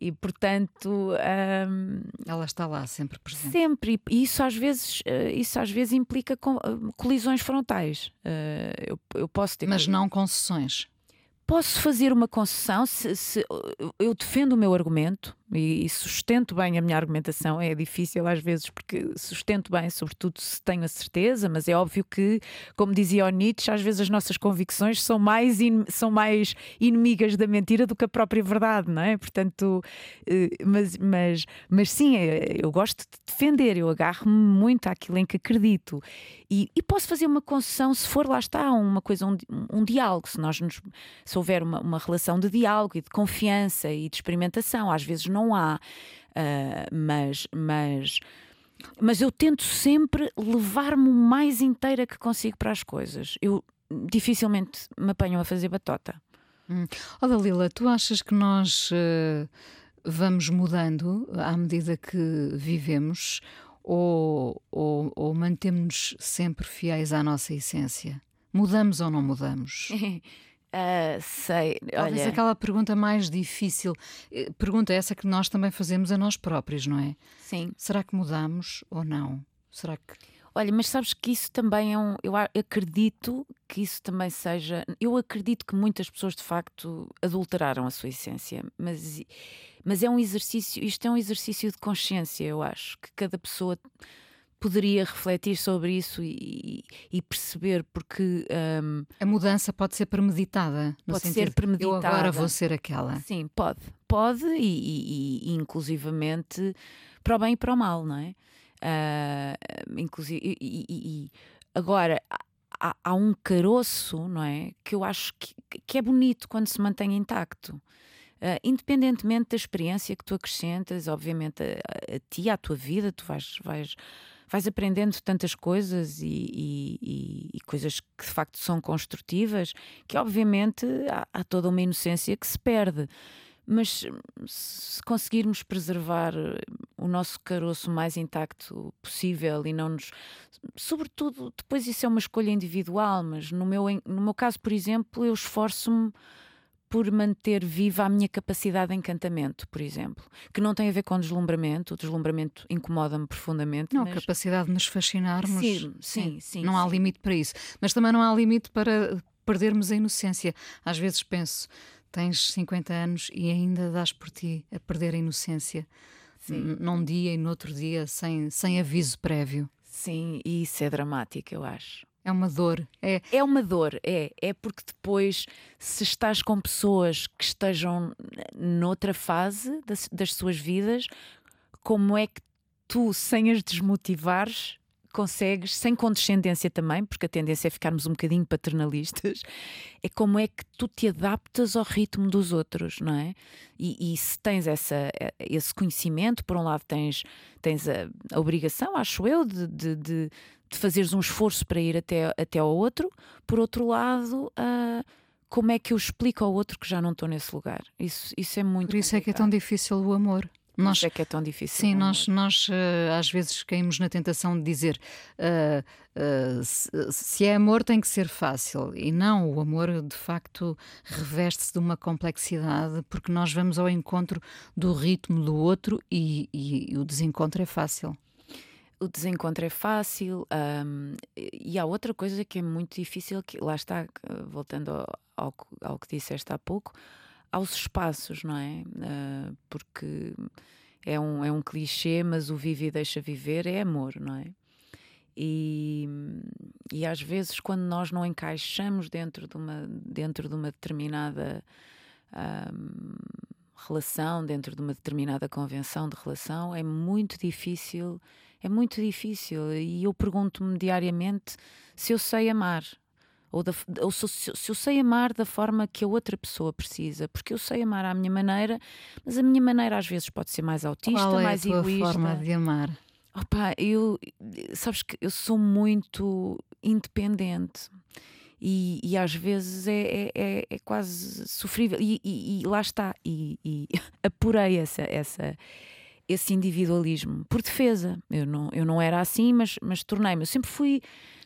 e portanto um, ela está lá sempre presente. sempre. E isso às vezes eh, isso às vezes implica eh, colisões frontais. Eh, eu, eu posso ter mas não concessões. Posso fazer uma concessão se, se eu defendo o meu argumento e, sustento bem a minha argumentação. É difícil às vezes porque sustento bem, sobretudo se tenho a certeza, mas é óbvio que, como dizia o Nietzsche, às vezes as nossas convicções são mais, in, são mais inimigas da mentira do que a própria verdade, não é? Portanto, eh, mas, mas, mas sim, é, eu gosto de defender, eu agarro-me muito àquilo em que acredito e, e, posso fazer uma concessão se for, lá está, uma coisa, um, um diálogo, se nós nos, se houver uma, uma relação de diálogo e de confiança e de experimentação, às vezes não não há, uh, mas, mas, mas eu tento sempre levar-me o mais inteira que consigo para as coisas. Eu dificilmente me apanho a fazer batota. Hum. Oh, Dalila, tu achas que nós uh, vamos mudando à medida que vivemos ou, ou, ou mantemos-nos sempre fiéis à nossa essência? Mudamos ou não mudamos? Uh, sei. Talvez Olha... aquela pergunta mais difícil. Eh, pergunta essa que nós também fazemos a nós próprios, não é? Sim. Será que mudamos ou não? Será que. Olha, mas sabes que isso também é um. Eu acredito que isso também seja. Eu acredito que muitas pessoas de facto adulteraram a sua essência, mas, mas é um exercício. Isto é um exercício de consciência, eu acho, que cada pessoa poderia refletir sobre isso e, e perceber porque um, a mudança pode ser premeditada pode sentido, ser premeditada. eu agora vou ser aquela. Sim pode. Pode e, e, e inclusivamente para o bem e para o mal não é? Uh, inclusive e, agora há, há, um caroço não é? Que eu acho que, que é bonito quando se mantém intacto. Uh, independentemente da experiência que tu acrescentas, obviamente, a, a, ti, à tua vida, tu vais, vais, vais aprendendo tantas coisas e, e, e, coisas que de facto são construtivas, que obviamente há, há toda uma inocência que se perde mas se conseguirmos preservar o nosso caroço mais intacto possível e não nos. Sobretudo, depois isso é uma escolha individual, mas no meu, no meu caso, por exemplo, eu esforço-me por manter viva a minha capacidade de encantamento, por exemplo, que não tem a ver com deslumbramento, o deslumbramento incomoda-me profundamente. Não, mas... a capacidade de nos fascinarmos. Sim, sim, sim. Não sim. há limite para isso. Mas também não há limite para perdermos a inocência. Às vezes penso, tens 50 anos e ainda dás por ti a perder a inocência. Sim. Num dia e no outro dia, sem, sem aviso prévio. Sim, e isso é dramático, eu acho. É uma dor. É, é uma dor, é. É porque depois, se estás com pessoas que estejam noutra fase das, das suas vidas, como é que tu, sem as desmotivares, consegues, sem condescendência também, porque a tendência é ficarmos um bocadinho paternalistas, é como é que tu te adaptas ao ritmo dos outros, não é? E, e se tens essa, esse conhecimento, por um lado tens, tens a, a obrigação, acho eu, de, de, de, de, fazeres um esforço para ir até, até ao outro, por outro lado. Uh, como é que eu explico ao outro que já não estou nesse lugar? Isso, isso é muito. Por isso complicado. é que é tão difícil o amor. Nós, é que é tão difícil. Sim, nós, nós uh, às vezes caímos na tentação de dizer uh, uh, se, se, é amor tem que ser fácil. E não, o amor de facto reveste-se de uma complexidade porque nós vamos ao encontro do ritmo do outro e, e, e o desencontro é fácil. O desencontro é fácil um, e há outra coisa que é muito difícil, que lá está, voltando ao, ao, ao que disseste há pouco, aos espaços, não é? Uh, porque é um, é um clichê, mas o vive e deixa viver é amor, não é? E, e às vezes quando nós não encaixamos dentro de uma, dentro de uma determinada um, relação, dentro de uma determinada convenção de relação, é muito difícil, é muito difícil. E eu pergunto-me diariamente se eu sei amar, ou, da, ou se, se, eu sei amar da forma que a outra pessoa precisa, porque eu sei amar à minha maneira, mas a minha maneira às vezes pode ser mais autista, Qual é mais a tua egoísta. forma de amar? Opa, eu sabes que eu sou muito independente. E, e, às vezes é, é, é, é quase sofrível. E, e, e, lá está, e, e apurei essa, essa, esse individualismo por defesa. Eu não, eu não era assim, mas, mas tornei-me. Eu sempre fui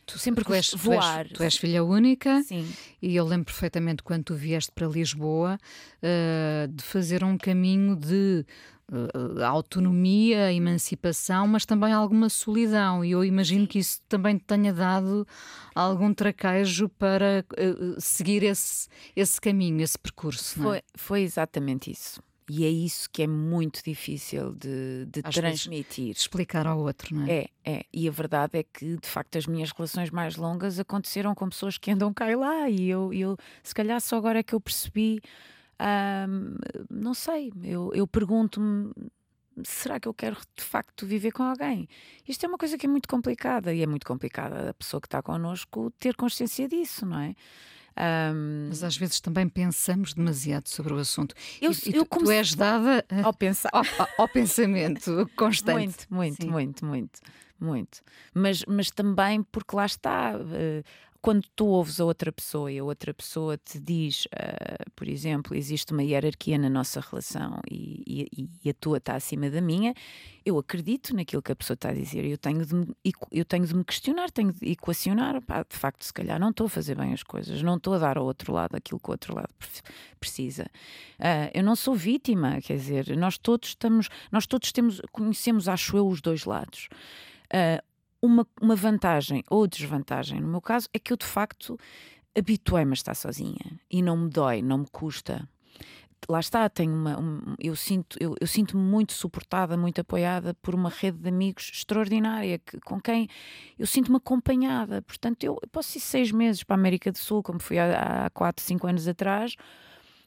Tu sempre tu és, voar. Tu és, tu és, filha única Sim. e eu lembro perfeitamente quando tu vieste para Lisboa uh, de fazer um caminho de uh, autonomia, emancipação, mas também alguma solidão. E eu imagino que isso também te tenha dado algum traquejo para uh, seguir esse, esse caminho, esse percurso. Foi, é? foi exatamente isso. E é isso que é muito difícil de, de transmitir. Explicar ao outro, não é? É, é. E a verdade é que, de facto, as minhas relações mais longas aconteceram com pessoas que andam cá e lá. E eu, eu se calhar, só agora é que eu percebi. não sei, eu, eu pergunto-me será que eu quero de facto viver com alguém? Isto é uma coisa que é muito complicada e é muito complicada a pessoa que está connosco ter consciência disso, não é? Um... Mas às vezes também pensamos demasiado sobre o assunto. Eu, e, eu tu, tu és dada ao, pensar. ao, ao pensamento constante. Muito, muito, Sim. muito, muito, muito. Mas, mas também porque lá está. Uh, quando tu ouves a outra pessoa e a outra pessoa te diz, uh, por exemplo, existe uma hierarquia na nossa relação e, e, e, a tua está acima da minha, eu acredito naquilo que a pessoa está a dizer. Eu tenho de me, eu tenho de me questionar, tenho de equacionar. Pá, de facto, se calhar não estou a fazer bem as coisas, não estou a dar ao outro lado aquilo que o outro lado precisa. Uh, eu não sou vítima, quer dizer, nós todos estamos, nós todos temos, conhecemos, acho eu, os dois lados. Uh, uma, uma vantagem ou desvantagem, no meu caso, é que eu de facto habituei-me a estar sozinha e não me dói, não me custa lá está, tenho uma, um, eu sinto eu, eu sinto-me muito suportada, muito apoiada por uma rede de amigos extraordinária que, com quem eu sinto-me acompanhada. Portanto, eu, eu, posso ir seis meses para a América do Sul, como fui há, há quatro, cinco anos atrás,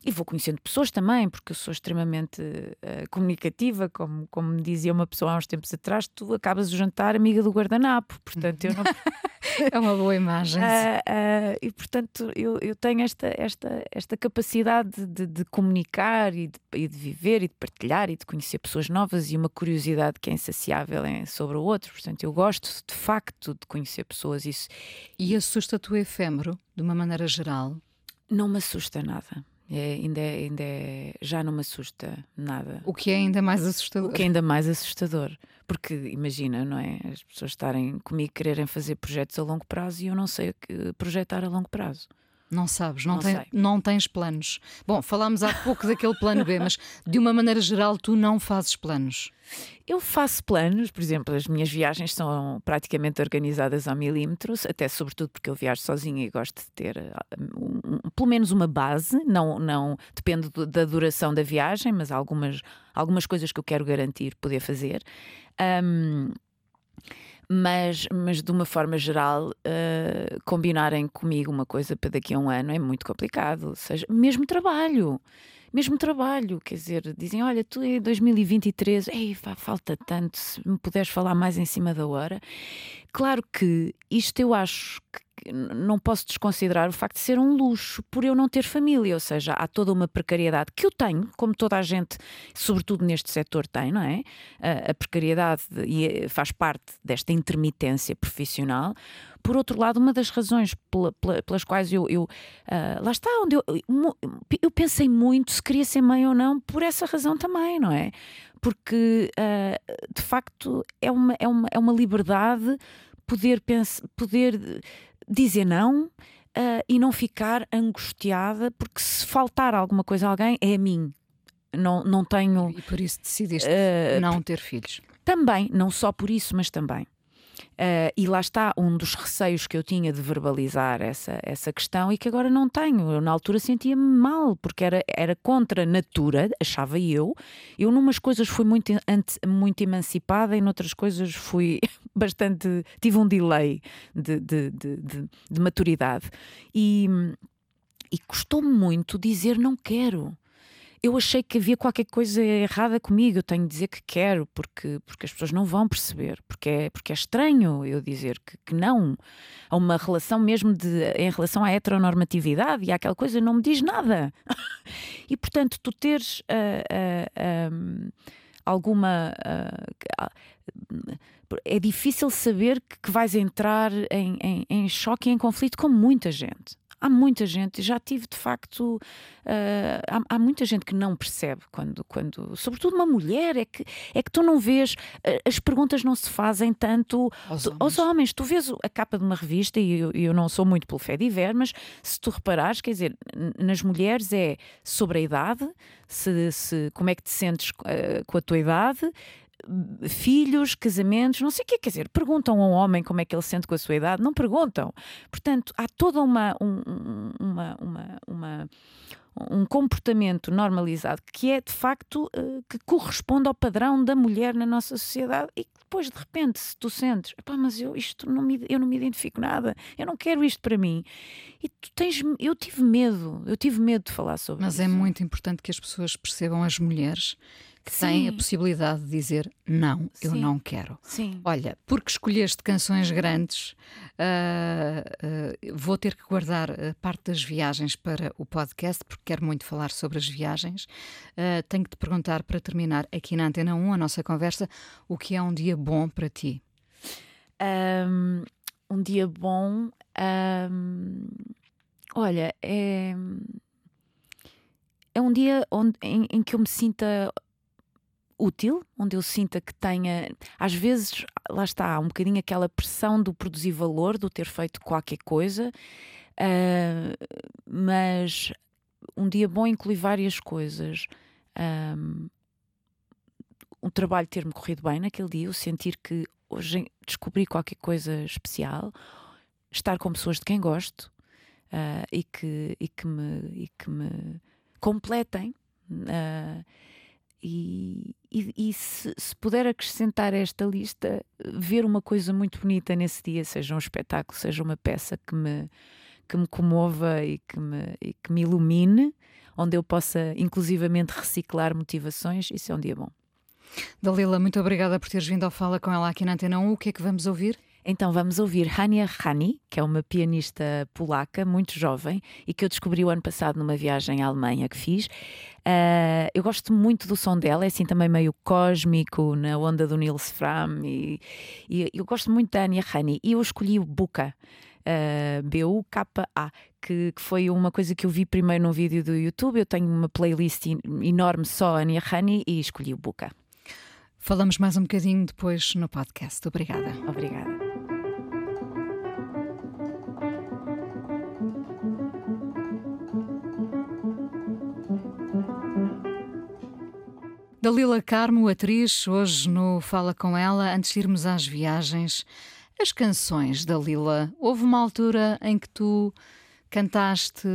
e vou conhecendo pessoas também, porque eu sou extremamente uh, comunicativa, como, como me dizia uma pessoa há uns tempos atrás, tu acabas o jantar amiga do guardanapo, portanto eu não... é uma boa imagem. Uh, uh, e portanto eu, eu tenho esta, esta, esta capacidade de, de comunicar e de, e de, viver e de partilhar e de conhecer pessoas novas e uma curiosidade que é insaciável sobre o outro, portanto eu gosto de facto de conhecer pessoas. Isso... E assusta-te o efêmero, de uma maneira geral? Não me assusta nada. É, ainda, ainda já não me assusta nada. O que é ainda mais assustador. O que é ainda mais assustador. Porque imagina, não é? As pessoas estarem comigo quererem fazer projetos a longo prazo e eu não sei projetar a longo prazo. Não sabes, não, não, tem, não tens planos. Bom, falámos há pouco daquele plano B, mas de uma maneira geral tu não fazes planos. Eu faço planos, por exemplo, as minhas viagens são praticamente organizadas ao milímetro, até sobretudo porque eu viajo sozinha e gosto de ter um, um, pelo menos uma base, não, não depende do, da duração da viagem, mas algumas, algumas coisas que eu quero garantir poder fazer. Um, mas, mas de uma forma geral, uh, combinarem comigo uma coisa para daqui a um ano é muito complicado. Ou seja, mesmo trabalho, mesmo trabalho, quer dizer, dizem: Olha, tu é 2023, ei, falta tanto, se me puderes falar mais em cima da hora. Claro que isto eu acho que não posso desconsiderar o facto de ser um luxo por eu não ter família, ou seja, há toda uma precariedade que eu tenho, como toda a gente, sobretudo neste setor, tem, não é? A, precariedade eh, faz parte desta intermitência profissional. Por outro lado, uma das razões pela, pela, pelas quais eu, eu uh, lá está, onde eu, eu pensei muito se queria ser mãe ou não, por essa razão também, não é? Porque uh, de facto é uma, é uma, é uma liberdade poder, pensar, poder dizer não uh, e não ficar angustiada, porque se faltar alguma coisa a alguém, é a mim. Não, não tenho. E por isso decidiste uh, não ter filhos? Também, não só por isso, mas também. Uh, e lá está um dos receios que eu tinha de verbalizar essa, essa questão e que agora não tenho. Eu, na altura, sentia-me mal, porque era, era contra a natura, achava eu. Eu, numas coisas, fui muito, muito emancipada e noutras coisas fui bastante. tive um delay de, de, de, de, de maturidade. E, e custou-me muito dizer não quero eu achei que havia qualquer coisa errada comigo. Eu tenho de dizer que quero, porque, porque as pessoas não vão perceber, porque é, porque é estranho eu dizer que, que não. Há uma relação mesmo de, em relação à heteronormatividade e àquela coisa não me diz nada. e portanto, tu teres uh, uh, alguma. Uh, é difícil saber que, vais entrar em, em, em choque e em conflito com muita gente há muita gente, já tive de facto, uh, há, há, muita gente que não percebe quando, quando, sobretudo uma mulher, é que, é que tu não vês, uh, as perguntas não se fazem tanto aos, tu, homens. aos homens. Tu vês a capa de uma revista, e eu, eu não sou muito pelo fé de ver, mas se tu reparares, quer dizer, nas mulheres é sobre a idade, se, se como é que te sentes uh, com a tua idade filhos, casamentos, não sei o que quer dizer, perguntam a um homem como é que ele se sente com a sua idade, não perguntam. Portanto, há toda uma, um, uma, uma, uma um comportamento normalizado que é de facto uh, que corresponde ao padrão da mulher na nossa sociedade e depois de repente se tu sentes mas eu isto não me eu não me identifico nada eu não quero isto para mim e tu tens eu tive medo eu tive medo de falar sobre mas isso. é muito importante que as pessoas percebam as mulheres que têm a possibilidade de dizer não, eu Sim. não quero. Sim. Olha, porque escolheste canções grandes, uh, uh, vou ter que guardar a parte das viagens para o podcast, porque quero muito falar sobre as viagens. Uh, tenho que te perguntar, para terminar aqui na Antena 1, a nossa conversa, o que é um dia bom para ti? Um, um dia bom. Um, olha, é é um dia onde, em, em, que eu me sinta útil, onde eu sinta que tenha, às vezes, lá está, um bocadinho aquela pressão do produzir valor, do ter feito qualquer coisa, uh, mas um dia bom inclui várias coisas. Um, o trabalho ter-me corrido bem naquele dia, o sentir que hoje descobrir qualquer coisa especial, estar com pessoas de quem gosto uh, e, que, e, que me, e que me completem. Uh, e, e, e se, se, puder acrescentar a esta lista, ver uma coisa muito bonita nesse dia, seja um espetáculo, seja uma peça que me, que me comova e que me, e que me ilumine, onde eu possa inclusivamente reciclar motivações, isso é um dia bom. Dalila, muito obrigada por teres vindo ao Fala com ela aqui na Antena 1. O que é que vamos ouvir? Então vamos ouvir Hania Rani, que é uma pianista polaca muito jovem e que eu descobri o ano passado numa viagem à Alemanha que fiz. Uh, eu gosto muito do som dela, é assim também meio cósmico, na onda do Nils Fram e, e eu gosto muito da Hania Rani e eu escolhi o Buka. Uh, B-U-K-A, que, que, foi uma coisa que eu vi primeiro num vídeo do YouTube. Eu tenho uma playlist enorme só Ania Rani e escolhi o Buka. Falamos mais um bocadinho depois no podcast. Obrigada. Obrigada. Dalila Carmo, atriz, hoje no Fala Com Ela. Antes de irmos às viagens, as canções da Lila, houve uma altura em que tu cantaste.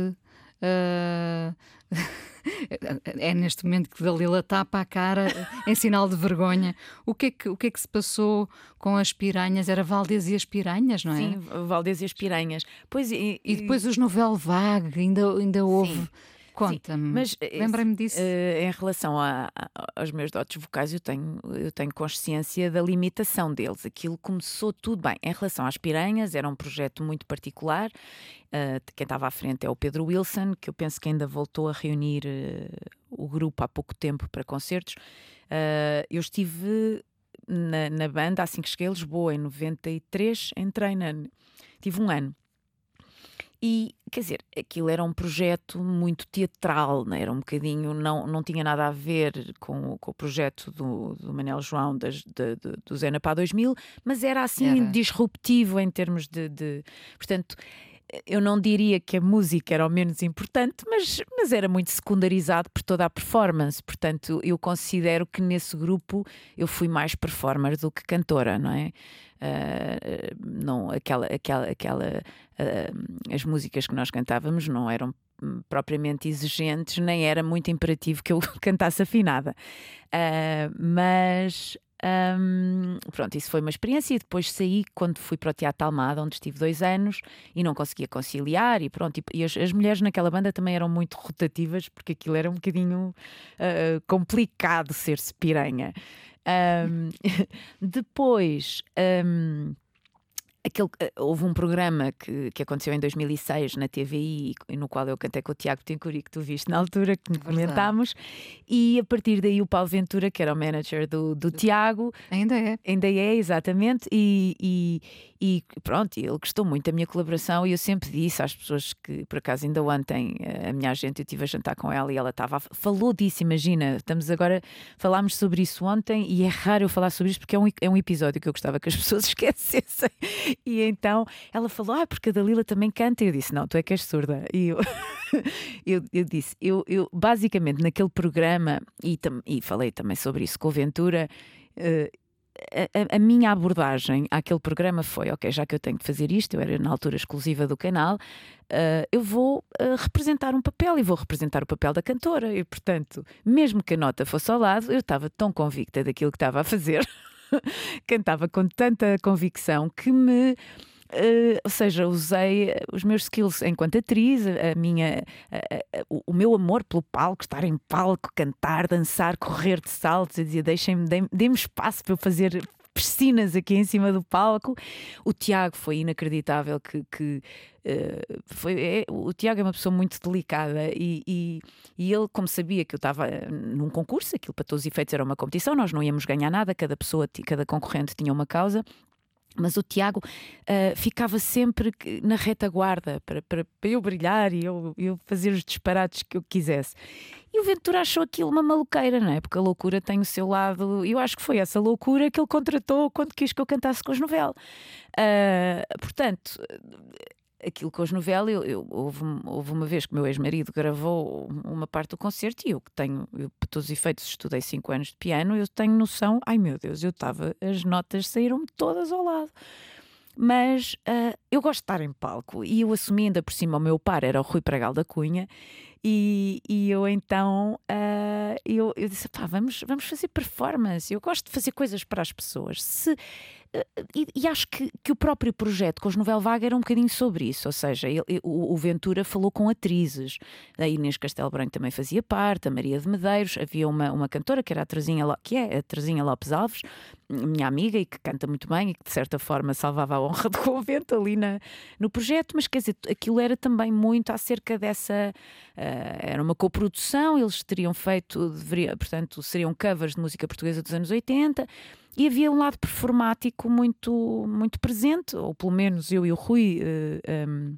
Uh... é neste momento que Dalila tapa a cara em sinal de vergonha. O que, é que, o que é que se passou com as piranhas? Era Valdez e as piranhas, não é? Sim, Valdez e as piranhas. Pois, e, e depois os Novel Vague, ainda, ainda houve. Sim. Conta-me, mas eh, lembrei-me disso. Uh, em relação a, a, aos meus dotes vocais, eu tenho, eu tenho consciência da limitação deles. Aquilo começou tudo bem. Em relação às piranhas, era um projeto muito particular. Uh, quem estava à frente é o Pedro Wilson, que eu penso que ainda voltou a reunir uh, o grupo há pouco tempo para concertos. eu estive na, na, banda assim que cheguei a Lisboa, em 93, entrei na. Tive um ano. E, quer dizer, aquilo era um projeto muito teatral, né? era um bocadinho, não, não tinha nada a ver com, com o projeto do, do Manel João das, de, de, do Zena para 2000, mas era assim era. disruptivo em termos de, de. Portanto, eu não diria que a música era o menos importante, mas, mas era muito secundarizado por toda a performance. Portanto, eu considero que nesse grupo eu fui mais performer do que cantora, não é? Uh, não, aquela, aquela, aquela, uh, as músicas que nós cantávamos não eram propriamente exigentes, nem era muito imperativo que eu cantasse afinada. Uh, mas um, pronto, isso foi uma experiência e depois saí quando fui para o Teatro Almada, onde estive dois anos e não conseguia conciliar e pronto. E, e as, as, mulheres naquela banda também eram muito rotativas porque aquilo era um bocadinho uh, complicado ser-se piranha. Um, depois. Um, Aquele, eh, houve um programa que, que aconteceu em 2006 na TVI, no qual eu cantei com o Tiago Tincuri, que tu viste na altura, que comentámos, e a partir daí o Paulo Ventura, que era o manager do, do Tiago. Ainda é. Ainda é, exatamente, e, e, e pronto, ele gostou muito da minha colaboração e eu sempre disse às pessoas que, por acaso, ainda ontem, eh, a minha agente, eu estive a jantar com ela e ela estava, falou disso, imagina, estamos agora, falámos sobre isso ontem e é raro eu falar sobre isso porque é um, é um episódio que eu gostava que as pessoas esquecessem e então ela falou: Ah, porque a Dalila também canta. E eu disse: Não, tu é que és surda. E eu, eu, eu, disse: eu, eu, basicamente, naquele programa, e, tam, e falei também sobre isso com o Ventura. Uh, a, a, minha abordagem àquele programa foi: ok, já que eu tenho de fazer isto, eu era na altura exclusiva do canal, uh, eu vou uh, representar um papel e vou representar o papel da cantora. E, portanto, mesmo que a nota fosse ao lado, eu estava tão convicta daquilo que estava a fazer cantava com tanta convicção que me. Uh, ou seja, usei os meus skills enquanto atriz, a minha, o, o, meu amor pelo palco, estar em palco, cantar, dançar, correr de saltos, eu dizia: deixem-me, dê-me espaço para eu fazer piscinas aqui em cima do palco. O Tiago foi inacreditável que, que uh, foi, é, o Tiago é uma pessoa muito delicada e, e, e ele, como sabia que eu estava num concurso, aquilo para todos os efeitos era uma competição, nós não íamos ganhar nada, cada pessoa, cada concorrente tinha uma causa. Mas o Tiago uh, ficava sempre na retaguarda para, para, para eu brilhar e eu, eu fazer os disparates que eu quisesse. E o Ventura achou aquilo uma maluqueira, não é? Porque a loucura tem o seu lado. Eu acho que foi essa loucura que ele contratou quando quis que eu cantasse com os novelos. Uh, portanto, aquilo com os novelas, eu, eu, houve, houve uma vez que o meu ex-marido gravou uma parte do concerto e eu que tenho, eu, por todos os efeitos, estudei 5 anos de piano, eu tenho noção, ai meu Deus, eu estava, as notas saíram todas ao lado. Mas uh, eu gosto de estar em palco e eu assumi ainda por cima o meu par era o Rui Pragal da Cunha e, e eu então uh, eu, eu disse, pá, vamos, vamos fazer performance, eu gosto de fazer coisas para as pessoas. Se e, e, acho que, que o próprio projeto com os Novel Vaga era um bocadinho sobre isso, ou seja, ele, o, o, Ventura falou com atrizes, a Inês Castelo Branco também fazia parte, a Maria de Medeiros, havia uma, uma cantora que era a Terezinha, que é a Terezinha Lopes Alves, minha amiga e que canta muito bem e que de certa forma salvava a honra do convento ali na, no projeto, mas quer dizer, aquilo era também muito acerca dessa, uh, era uma coprodução, eles teriam feito, deveria, portanto, seriam covers de música portuguesa dos anos 80, e havia um lado performático muito, muito presente, ou pelo menos eu e o Rui uh, eh, um, ehm,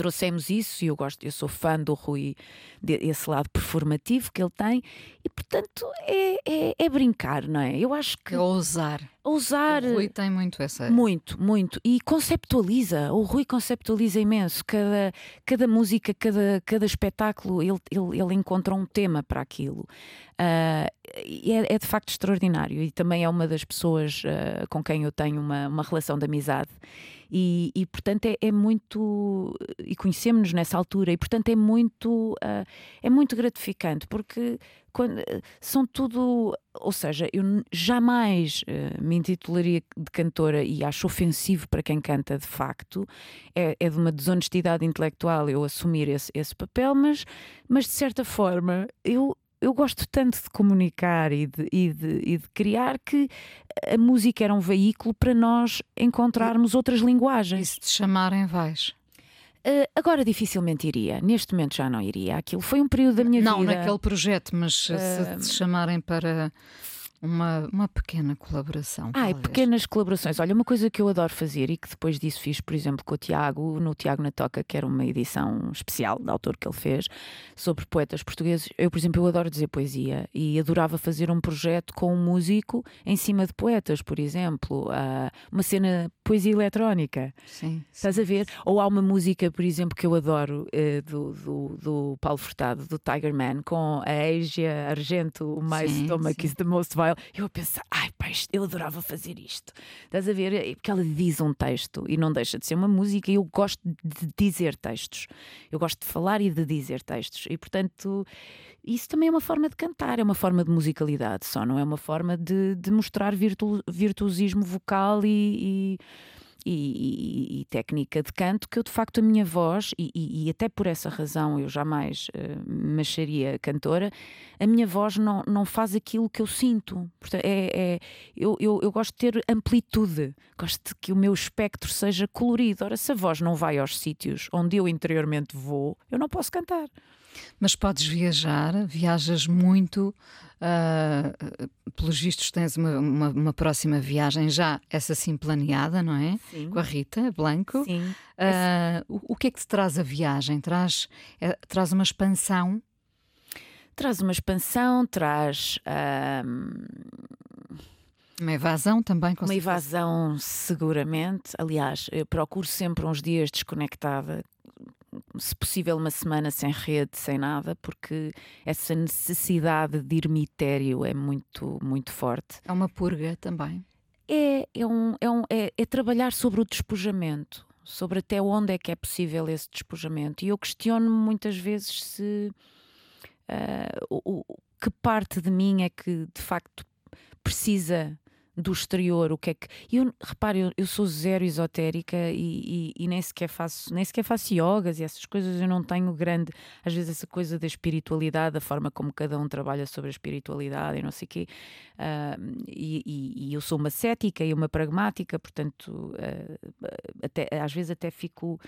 trouxemos isso e eu gosto, eu sou fã do Rui, desse lado performativo que ele tem, e portanto é, é, é brincar, não é? Eu acho que. É ousar. Ousar. O Rui tem muito essa. Muito, muito. E conceptualiza. O Rui conceptualiza imenso. Cada, cada música, cada, cada espetáculo, ele, ele, ele encontra um tema para aquilo. Uh, é, é, de facto extraordinário. E também é uma das pessoas uh, com quem eu tenho uma, uma relação de amizade. E, e portanto é, é, muito. E conhecemos-nos nessa altura. E portanto é muito. Uh, é muito gratificante porque quando, são tudo. Ou seja, eu jamais uh, me intitularia de cantora e acho ofensivo para quem canta de facto. É, é de uma desonestidade intelectual eu assumir esse, esse papel, mas, mas de certa forma eu eu gosto tanto de comunicar e de, e, de, e de, criar que a música era um veículo para nós encontrarmos outras linguagens. E se te chamarem, vais? Uh, agora dificilmente iria, neste momento já não iria. Aquilo foi um período da minha não, vida. Não, naquele projeto, mas uh, se te chamarem para uma, uma pequena colaboração. Ah, pequenas colaborações. Olha, uma coisa que eu adoro fazer e que depois disso fiz, por exemplo, com o Tiago, no Tiago na Toca, que era uma edição especial da autor que ele fez sobre poetas portugueses. Eu, por exemplo, eu adoro dizer poesia e adorava fazer um projeto com um músico em cima de poetas, por exemplo. Uh, uma cena poesia eletrónica. Sim. Estás sim, a ver? Ou há uma música, por exemplo, que eu adoro uh, do, do, do, Paulo Furtado, do Tiger Man, com a Asia Argento, o mais stomach is the most vile eu a pensar, ai pá, eu adorava fazer isto. Estás a ver? Porque ela diz um texto e não deixa de ser uma música e eu gosto de dizer textos. Eu gosto de falar e de dizer textos. E portanto, isso também é uma forma de cantar, é uma forma de musicalidade só, não é uma forma de, de mostrar virtu, virtuosismo vocal e, e e, e, técnica de canto que eu de facto a minha voz e, e até por essa razão eu jamais uh, me cantora a minha voz não, não faz aquilo que eu sinto. Portanto, é, é eu, eu, eu, gosto de ter amplitude gosto de que o meu espectro seja colorido. Ora se a voz não vai aos sítios onde eu interiormente vou eu não posso cantar mas podes viajar, viajas muito, uh, pelos vistos tens uma, uma, uma, próxima viagem já, essa sim planeada, não é? Sim. Com a Rita Blanco. Sim. Uh, o, o, que é que te traz a viagem? Traz, é, traz uma expansão? Traz uma expansão, traz. Uma evasão também, com Uma evasão, seguramente. Aliás, eu procuro sempre uns dias desconectada se possível, uma semana sem rede, sem nada, porque essa necessidade de ermitério é muito, muito forte. É uma purga também. É, é, um, é, um, é, é trabalhar sobre o despojamento, sobre até onde é que é possível esse despojamento. E eu questiono-me muitas vezes se uh, o, o, que parte de mim é que de facto precisa do exterior, o que é que. Eu, repare, eu, eu sou zero esotérica e, e, e, nem, sequer faço, nem sequer faço yogas e essas coisas. Eu não tenho grande, às vezes, essa coisa da espiritualidade, a forma como cada um trabalha sobre a espiritualidade e não sei o quê. Uh, e, e, eu sou uma cética e uma pragmática, portanto, uh, até, às vezes até fico.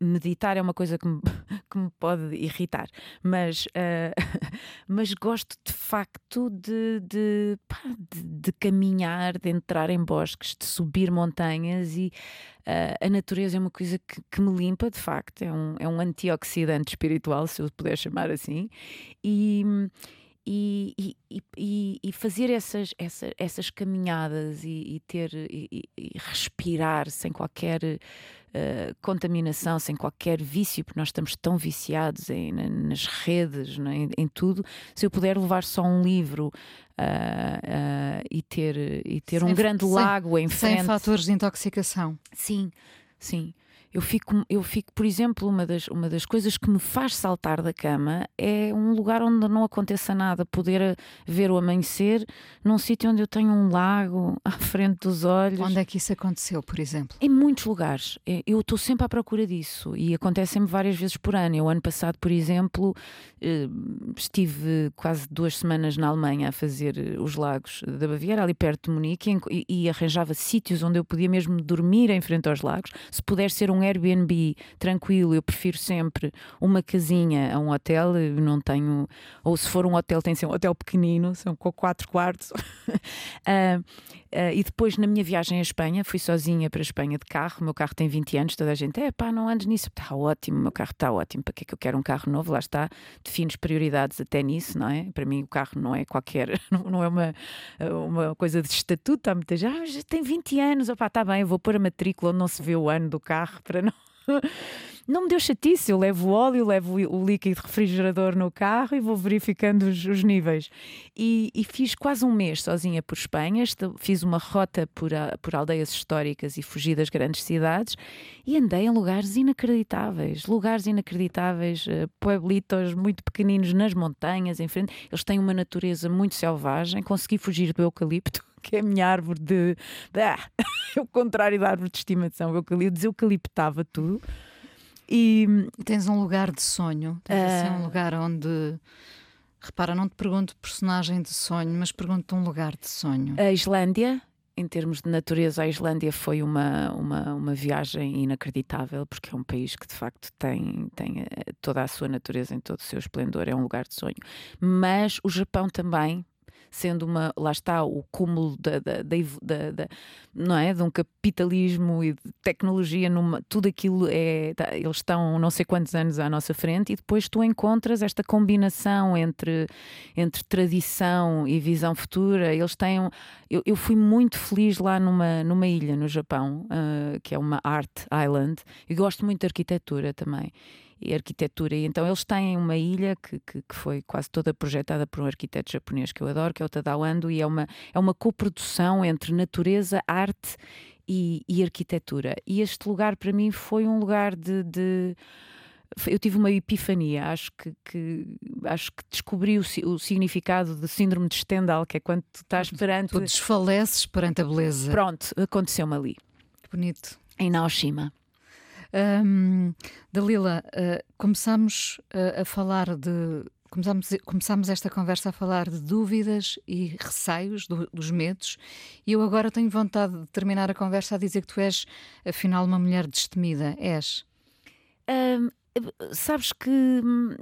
Meditar é uma coisa que me, que me pode irritar, mas, uh, mas gosto de facto de, de, pá, de, de caminhar caminhar, de entrar em bosques, de subir montanhas e uh, a natureza é uma coisa que, que, me limpa, de facto, é um, é um antioxidante espiritual, se eu puder chamar assim, e, e, e, e, fazer essas, essas, essas caminhadas e, ter e, respirar sem qualquer uh, contaminação, sem qualquer vício, porque nós estamos tão viciados em, nas redes, é? em, em, tudo. Se eu puder levar só um livro uh, e ter, e ter sem, um grande sem, lago em frente. Sem fatores de intoxicação. Sim, sim. Eu fico, eu fico, por exemplo, uma das, uma das coisas que me faz saltar da cama é um lugar onde não aconteça nada, poder ver o amanhecer num sítio onde eu tenho um lago à frente dos olhos. Onde é que isso aconteceu, por exemplo? Em muitos lugares. Eu estou sempre à procura disso e acontece-me várias vezes por ano. Eu, ano passado, por exemplo, eh, estive quase duas semanas na Alemanha a fazer eh, os lagos da Baviera, ali perto de Munique, e, e arranjava sítios onde eu podia mesmo dormir em frente aos lagos. Se puder ser um um Airbnb tranquilo, eu prefiro sempre uma casinha a um hotel. Eu não tenho, ou se for um hotel, tem que ser um hotel pequenino, são com quatro quartos. uh, Uh, e depois, na minha viagem à Espanha, fui sozinha para a Espanha de carro. O meu carro tem 20 anos, toda a gente, é pá, não andes nisso. Está ótimo, o meu carro está ótimo. Para que é que eu quero um carro novo? Lá está, defines prioridades até nisso, não é? Para mim, o carro não é qualquer, não é uma, uma coisa de estatuto. Há muita gente, ah, já tem 20 anos, opá, está bem, eu vou pôr a matrícula onde não se vê o ano do carro para não. Não me deu chatice. Eu levo o óleo, levo o líquido refrigerador no carro e vou verificando os, os níveis. E, e, fiz quase um mês sozinha por Espanha. Fiz uma rota por, a, por aldeias históricas e fugi das grandes cidades e andei em lugares inacreditáveis lugares inacreditáveis, uh, pueblitos muito pequeninos nas montanhas, em frente. Eles têm uma natureza muito selvagem. Consegui fugir do eucalipto que é a minha árvore de. Ah, é o contrário da árvore de estimação. Eucalipto deseucaliptava tudo. E tens um lugar de sonho, tens uh... assim um ah. lugar onde. Repara, não te pergunto personagem de sonho, mas pergunto um lugar de sonho. A Islândia, em termos de natureza, a Islândia foi uma, uma, uma viagem inacreditável, porque é um país que de facto tem, tem eh, toda a sua natureza em todo o seu esplendor, é um lugar de sonho. Mas o Japão também, sendo uma, lá está, o cúmulo da, da, da, da não é? de um capitalismo e de tecnologia, numa, tudo aquilo é. Tá, eles estão não sei quantos anos à nossa frente, e depois tu encontras esta combinação entre, entre tradição e visão futura. Eles têm. Eu, eu fui muito feliz lá numa, numa ilha no Japão, uh, que é uma Art Island, e gosto muito de arquitetura também e arquitetura. E então eles têm uma ilha que, que, que, foi quase toda projetada por um arquiteto japonês que eu adoro, que é o Tadao Ando, e é uma, é uma coprodução entre natureza, arte e, e arquitetura. E este lugar para mim foi um lugar de, de eu tive uma epifania, acho que, que acho que descobri o, o, significado de síndrome de Stendhal, que é quando tu estás perante. Tu desfaleces perante a beleza. Pronto, aconteceu-me ali. Bonito. Em Naoshima. Um, Dalila, uh, começamos uh, a falar de. Começamos, começamos esta conversa a falar de dúvidas e receios, do, dos medos, e eu agora tenho vontade de terminar a conversa a dizer que tu és, afinal, uma mulher destemida. És? Um, sabes que hum,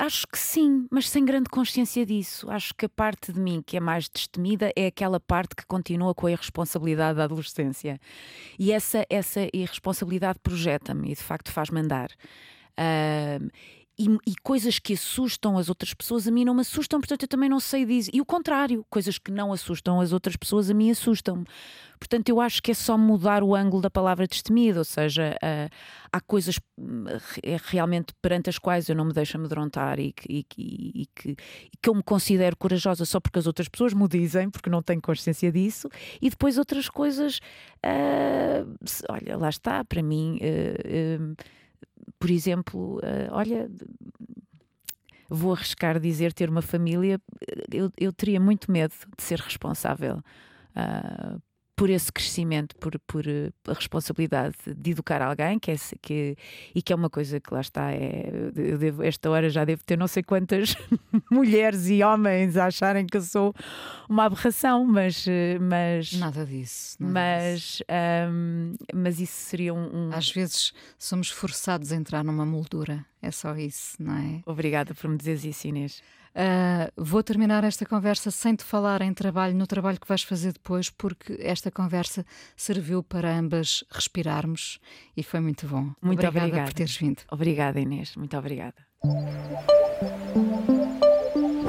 Acho que sim, mas sem grande consciência disso. Acho que a parte de mim que é mais destemida é aquela parte que continua com a irresponsabilidade da adolescência. E essa, essa irresponsabilidade projeta-me e de facto faz-me andar. Uh, e, e, coisas que assustam as outras pessoas a mim não me assustam, portanto eu também não sei disso. E o contrário, coisas que não assustam as outras pessoas a mim assustam-me. Portanto, eu acho que é só mudar o ângulo da palavra destemido, ou seja, uh, há coisas uh, realmente perante as quais eu não me deixo amedrontar e que, e, e, que, que eu me considero corajosa só porque as outras pessoas me dizem, porque não tenho consciência disso, e depois outras coisas, uh, olha, lá está, para mim por exemplo, uh, olha, vou arriscar dizer ter uma família, eu, eu teria muito medo de ser responsável uh, por esse crescimento, por, por eh, a responsabilidade de educar alguém, que é, que, e que é uma coisa que lá está, é, eu devo, esta hora já devo ter não sei quantas mulheres e homens a acharem que eu sou uma aberração, mas. Eh, mas nada disso. Nada mas, disso. Um, mas isso seria um, um. Às vezes somos forçados a entrar numa moldura, é só isso, não é? Obrigada por me dizeres isso, Inês. Uh, vou terminar esta conversa sem te falar em trabalho, no trabalho que vais fazer depois, porque esta conversa serviu para ambas respirarmos e foi muito bom. Muito obrigada, obrigada. por teres vindo. Obrigada, Inês. Muito obrigada.